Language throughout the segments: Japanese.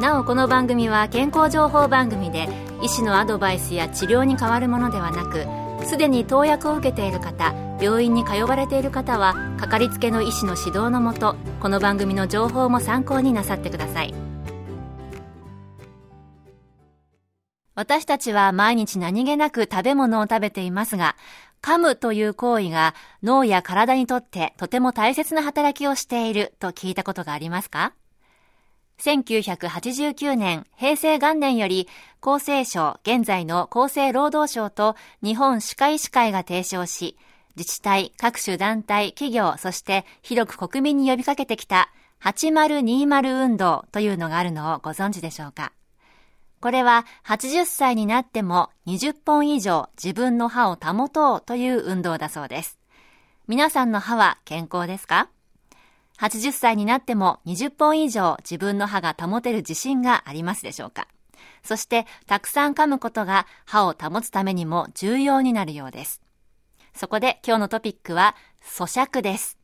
なおこの番組は健康情報番組で医師のアドバイスや治療に変わるものではなくすでに投薬を受けている方病院に通われている方はかかりつけの医師の指導のもとこの番組の情報も参考になさってください。私たちは毎日何気なく食べ物を食べていますが噛むという行為が脳や体にとってとても大切な働きをしていると聞いたことがありますか？1989年、平成元年より厚生省、現在の厚生労働省と日本歯科医師会が提唱し、自治体、各種団体、企業、そして広く国民に呼びかけてきた8020運動というのがあるのをご存知でしょうかこれは80歳になっても20本以上自分の歯を保とうという運動だそうです。皆さんの歯は健康ですか？80歳になっても20本以上自分の歯が保てる自信がありますでしょうか？そしてたくさん噛むことが歯を保つためにも重要になるようです。そこで今日のトピックは咀嚼です。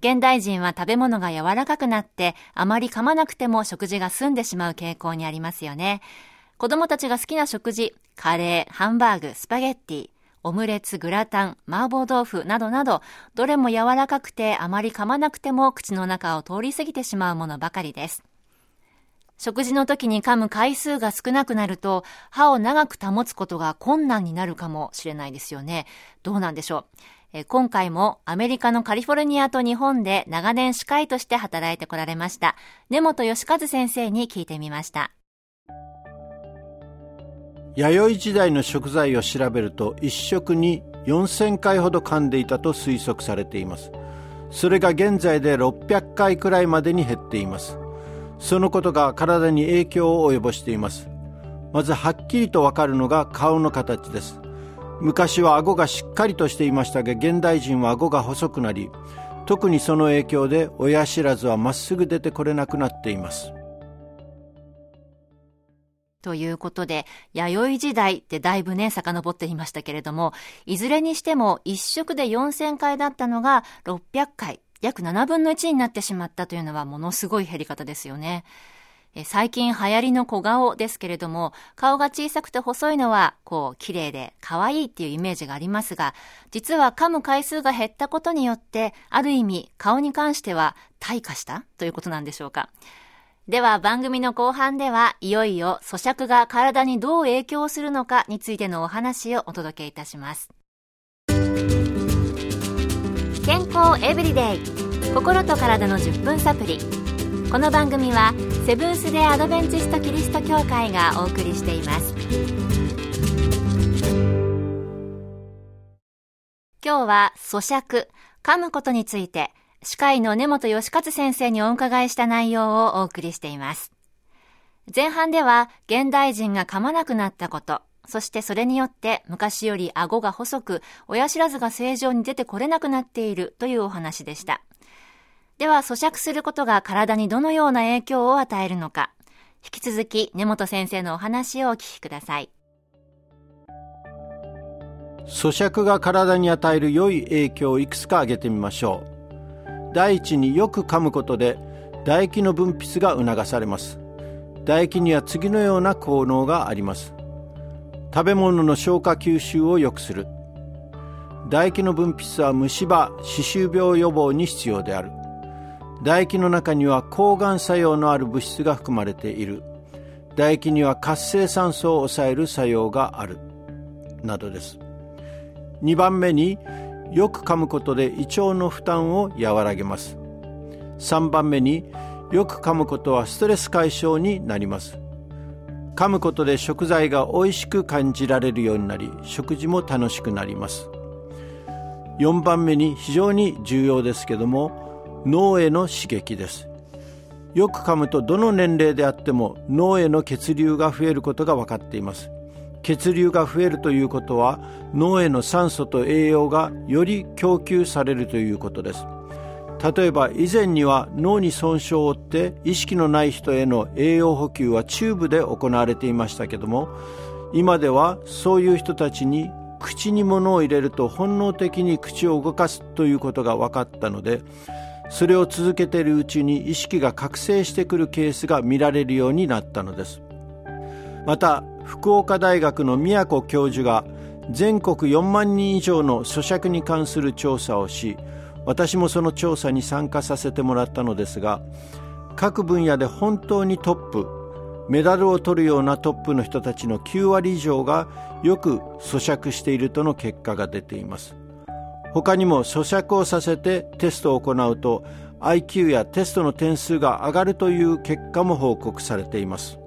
現代人は食べ物が柔らかくなってあまり噛まなくても食事が済んでしまう傾向にありますよね。子供たちが好きな食事、カレー、ハンバーグ、スパゲッティ、オムレツ、グラタン、麻婆豆腐などなど、どれも柔らかくてあまり噛まなくても口の中を通り過ぎてしまうものばかりです。食事の時に噛む回数が少なくなると、歯を長く保つことが困難になるかもしれないですよね。どうなんでしょう？え今回もアメリカのカリフォルニアと日本で長年歯科医として働いてこられました、根本義和先生に聞いてみました。弥生時代の食材を調べると一食に4000回ほど噛んでいたと推測されています。それが現在で600回くらいまでに減っています。そのことが体に影響を及ぼしています。まずはっきりとわかるのが顔の形です。昔は顎がしっかりとしていましたが現代人は顎が細くなり特にその影響で親知らずはまっすぐ出てこれなくなっています。ということで、弥生時代ってだいぶね、遡っていましたけれども、いずれにしても一食で4000回だったのが600回、約7分の1になってしまったというのはものすごい減り方ですよね。最近流行りの小顔ですけれども、顔が小さくて細いのは、こう、綺麗で可愛いっていうイメージがありますが、実は噛む回数が減ったことによって、ある意味、顔に関しては退化したということなんでしょうか。では番組の後半ではいよいよ咀嚼が体にどう影響するのかについてのお話をお届けいたします。健康エブリデイ心と体の10分サプリ。この番組はセブンス・デ・アドベンチスト・キリスト教会がお送りしています。今日は咀嚼噛むことについて歯科医の根本義和先生にお伺いした内容をお送りしています。前半では、現代人が噛まなくなったこと、そしてそれによって昔より顎が細く、親知らずが正常に出てこれなくなっているというお話でした。では、咀嚼することが体にどのような影響を与えるのか、引き続き根本先生のお話をお聞きください。咀嚼が体に与える良い影響をいくつか挙げてみましょう。第一によく噛むことで唾液の分泌が促されます。唾液には次のような効能があります。食べ物の消化吸収を良くする。唾液の分泌は虫歯歯周病予防に必要である。唾液の中には抗がん作用のある物質が含まれている。唾液には活性酸素を抑える作用がある。などです。2番目によく噛むことで胃腸の負担を和らげます。3番目によく噛むことはストレス解消になります。噛むことで食材が美味しく感じられるようになり食事も楽しくなります。4番目に非常に重要ですけども脳への刺激です。よく噛むとどの年齢であっても脳への血流が増えることが分かっています。血流が増えるということは脳への酸素と栄養がより供給されるということです。例えば以前には脳に損傷を負って意識のない人への栄養補給はチューブで行われていましたけども今ではそういう人たちに口に物を入れると本能的に口を動かすということが分かったのでそれを続けているうちに意識が覚醒してくるケースが見られるようになったのです。また福岡大学の宮古教授が全国4万人以上の咀嚼に関する調査をし私もその調査に参加させてもらったのですが各分野で本当にトップメダルを取るようなトップの人たちの9割以上がよく咀嚼しているとの結果が出ています。他にも咀嚼をさせてテストを行うと IQ やテストの点数が上がるという結果も報告されています。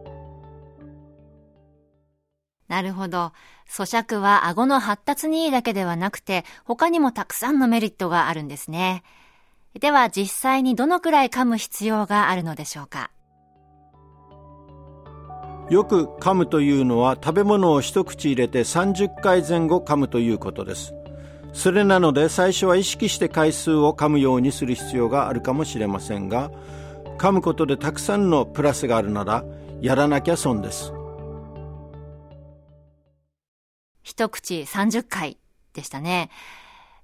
なるほど。咀嚼は顎の発達にいいだけではなくて、他にもたくさんのメリットがあるんですね。では実際にどのくらい噛む必要があるのでしょうか？よく噛むというのは食べ物を一口入れて30回前後噛むということですそれなので最初は意識して回数を噛むようにする必要があるかもしれませんが噛むことでたくさんのプラスがあるならやらなきゃ損です一口30回でしたね。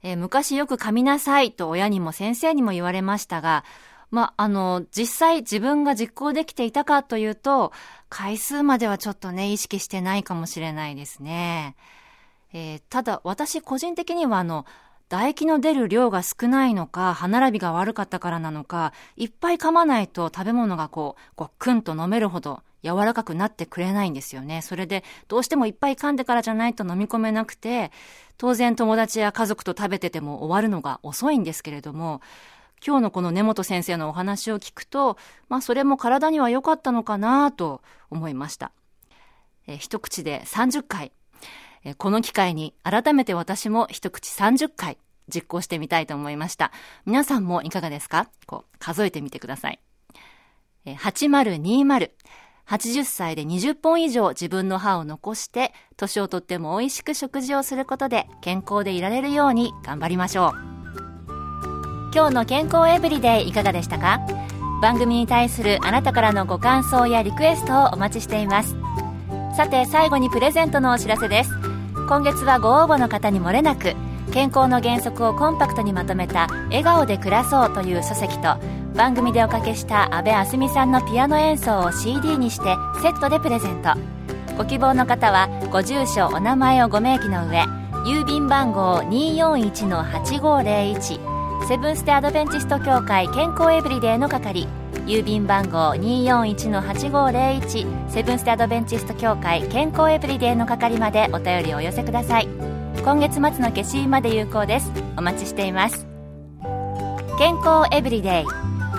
えー、昔よく噛みなさいと親にも先生にも言われましたが、まあ、の、実際自分が実行できていたかというと、回数まではちょっとね、意識してないかもしれないですね。えー、ただ、私個人的にはあの、唾液の出る量が少ないのか、歯並びが悪かったからなのか、いっぱい噛まないと食べ物がこう、こう、くんと飲めるほど柔らかくなってくれないんですよね。それで、どうしてもいっぱい噛んでからじゃないと飲み込めなくて、当然友達や家族と食べてても終わるのが遅いんですけれども、今日のこの根本先生のお話を聞くと、まあそれも体には良かったのかなと思いました。え一口で30回。えこの機会に改めて私も一口30回実行してみたいと思いました。皆さんもいかがですか？こう数えてみてください。え8020 80歳で20本以上自分の歯を残して、年をとっても美味しく食事をすることで健康でいられるように頑張りましょう。今日の健康エブリデイいかがでしたか？番組に対するあなたからのご感想やリクエストをお待ちしています。さて最後にプレゼントのお知らせです。今月はご応募の方に漏れなく、健康の原則をコンパクトにまとめた「笑顔で暮らそう」という書籍と番組でおかけした阿部あすみさんのピアノ演奏を CD にしてセットでプレゼント。ご希望の方はご住所お名前をご明記の上郵便番号241-8501セブンステ・アドベンチスト協会健康エブリデイの係。郵便番号241-8501セブンステ・アドベンチスト協会健康エブリデイの係までお便りをお寄せください。今月末の消印まで有効です。お待ちしています。健康エブリデイ。